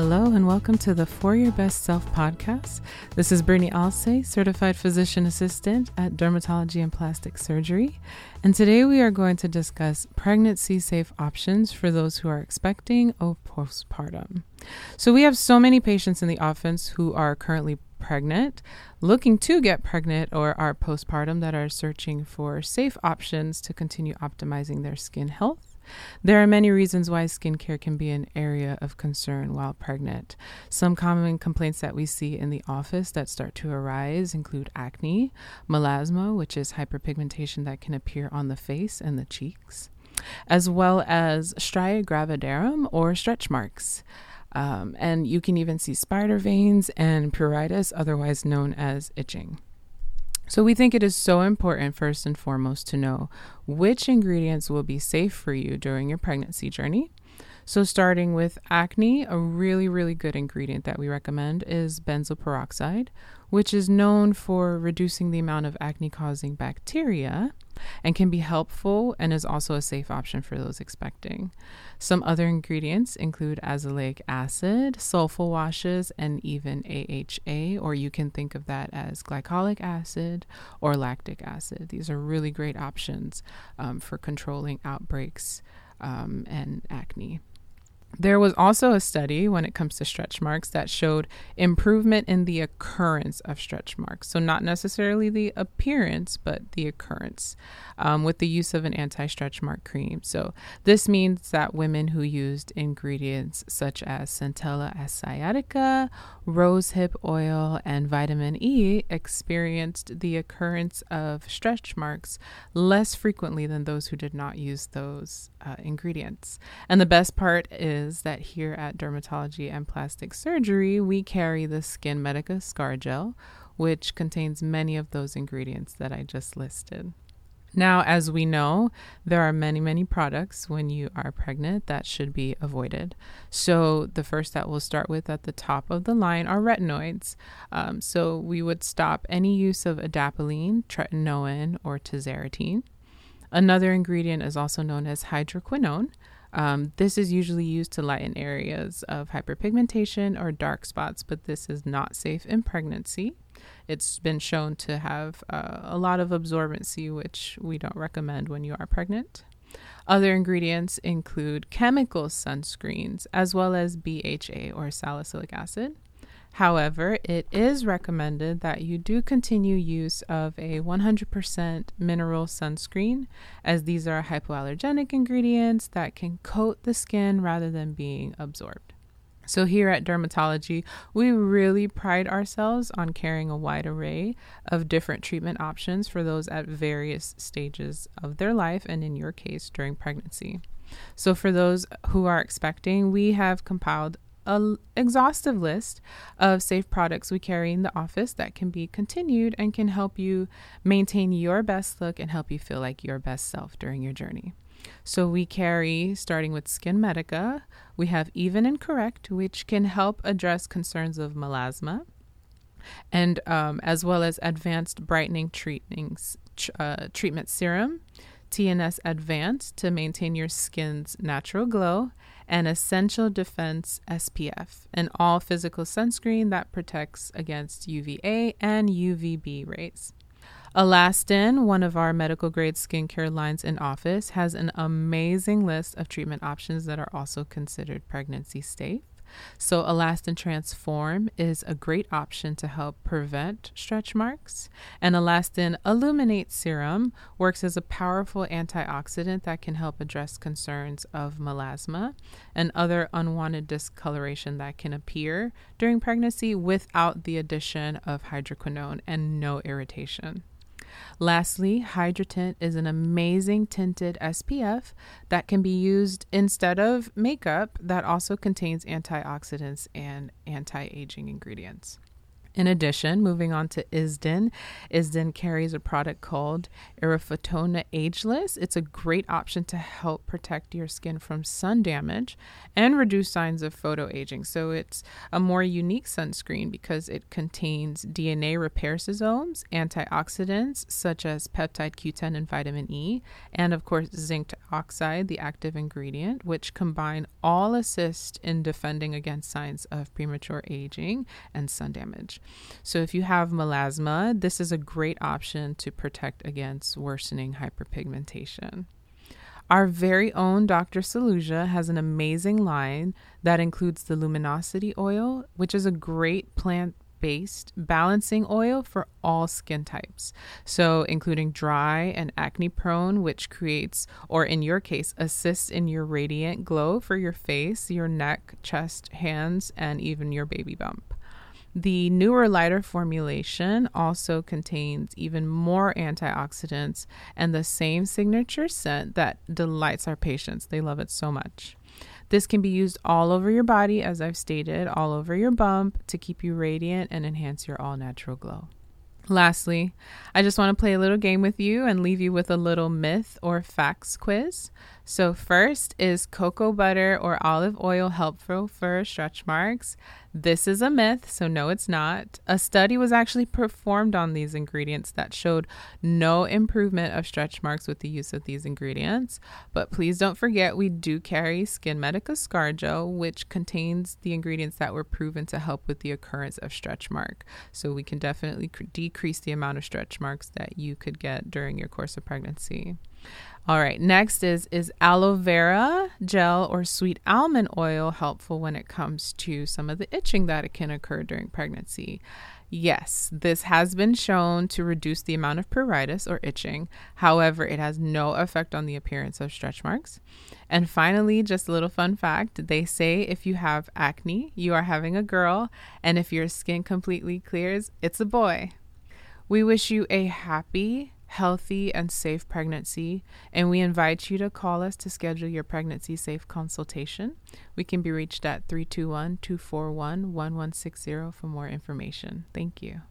Hello, and welcome to the For Your Best Self podcast. This is Brittany Alce, certified physician assistant at Dermatology and Plastic Surgery. And today we are going to discuss pregnancy safe options for those who are expecting or postpartum. So, we have so many patients in the office who are currently pregnant, looking to get pregnant, or are postpartum that are searching for safe options to continue optimizing their skin health. There are many reasons why skincare can be an area of concern while pregnant. Some common complaints that we see in the office that start to arise include acne, melasma, which is hyperpigmentation that can appear on the face and the cheeks, as well as stria gravidarum or stretch marks. Um, and you can even see spider veins and pruritus, otherwise known as itching. So, we think it is so important, first and foremost, to know which ingredients will be safe for you during your pregnancy journey. So, starting with acne, a really, really good ingredient that we recommend is benzoyl peroxide, which is known for reducing the amount of acne causing bacteria and can be helpful and is also a safe option for those expecting. Some other ingredients include azelaic acid, sulfur washes, and even AHA, or you can think of that as glycolic acid or lactic acid. These are really great options um, for controlling outbreaks um, and acne. There was also a study when it comes to stretch marks that showed improvement in the occurrence of stretch marks. So, not necessarily the appearance, but the occurrence um, with the use of an anti stretch mark cream. So, this means that women who used ingredients such as Centella asiatica, rosehip oil, and vitamin E experienced the occurrence of stretch marks less frequently than those who did not use those uh, ingredients. And the best part is that here at Dermatology and Plastic Surgery, we carry the Skin Medica Scar Gel, which contains many of those ingredients that I just listed. Now, as we know, there are many, many products when you are pregnant that should be avoided. So, the first that we'll start with at the top of the line are retinoids. Um, so, we would stop any use of adapalene, tretinoin, or tazarotene. Another ingredient is also known as hydroquinone. Um, this is usually used to lighten areas of hyperpigmentation or dark spots, but this is not safe in pregnancy. It's been shown to have uh, a lot of absorbency, which we don't recommend when you are pregnant. Other ingredients include chemical sunscreens as well as BHA or salicylic acid. However, it is recommended that you do continue use of a 100% mineral sunscreen, as these are hypoallergenic ingredients that can coat the skin rather than being absorbed. So, here at Dermatology, we really pride ourselves on carrying a wide array of different treatment options for those at various stages of their life, and in your case, during pregnancy. So, for those who are expecting, we have compiled an exhaustive list of safe products we carry in the office that can be continued and can help you maintain your best look and help you feel like your best self during your journey. So we carry, starting with Skin Medica, we have Even and Correct, which can help address concerns of melasma, and um, as well as Advanced Brightening treatments, uh, Treatment Serum, TNS Advanced to maintain your skin's natural glow, and Essential Defense SPF, an all physical sunscreen that protects against UVA and UVB rays. Alastin, one of our medical grade skincare lines in office, has an amazing list of treatment options that are also considered pregnancy safe. So, Alastin Transform is a great option to help prevent stretch marks. And Alastin Illuminate Serum works as a powerful antioxidant that can help address concerns of melasma and other unwanted discoloration that can appear during pregnancy without the addition of hydroquinone and no irritation. Lastly, HydraTint is an amazing tinted SPF that can be used instead of makeup that also contains antioxidants and anti aging ingredients. In addition, moving on to ISDIN, ISDIN carries a product called Eryfotona Ageless. It's a great option to help protect your skin from sun damage and reduce signs of photo aging. So it's a more unique sunscreen because it contains DNA repairsomes, antioxidants such as peptide Q10 and vitamin E, and of course zinc oxide, the active ingredient, which combine all assist in defending against signs of premature aging and sun damage. So, if you have melasma, this is a great option to protect against worsening hyperpigmentation. Our very own Dr. Saluja has an amazing line that includes the luminosity oil, which is a great plant based balancing oil for all skin types. So, including dry and acne prone, which creates, or in your case, assists in your radiant glow for your face, your neck, chest, hands, and even your baby bump. The newer, lighter formulation also contains even more antioxidants and the same signature scent that delights our patients. They love it so much. This can be used all over your body, as I've stated, all over your bump to keep you radiant and enhance your all natural glow. Lastly, I just want to play a little game with you and leave you with a little myth or facts quiz. So, first is cocoa butter or olive oil helpful for stretch marks? This is a myth, so no, it's not. A study was actually performed on these ingredients that showed no improvement of stretch marks with the use of these ingredients. But please don't forget, we do carry Skin Medica Scar Gel, which contains the ingredients that were proven to help with the occurrence of stretch mark. So we can definitely decrease the amount of stretch marks that you could get during your course of pregnancy. All right, next is is aloe vera gel or sweet almond oil helpful when it comes to some of the itching that can occur during pregnancy? Yes, this has been shown to reduce the amount of pruritus or itching. However, it has no effect on the appearance of stretch marks. And finally, just a little fun fact they say if you have acne, you are having a girl, and if your skin completely clears, it's a boy. We wish you a happy, healthy, and safe pregnancy, and we invite you to call us to schedule your pregnancy safe consultation. We can be reached at 321 241 1160 for more information. Thank you.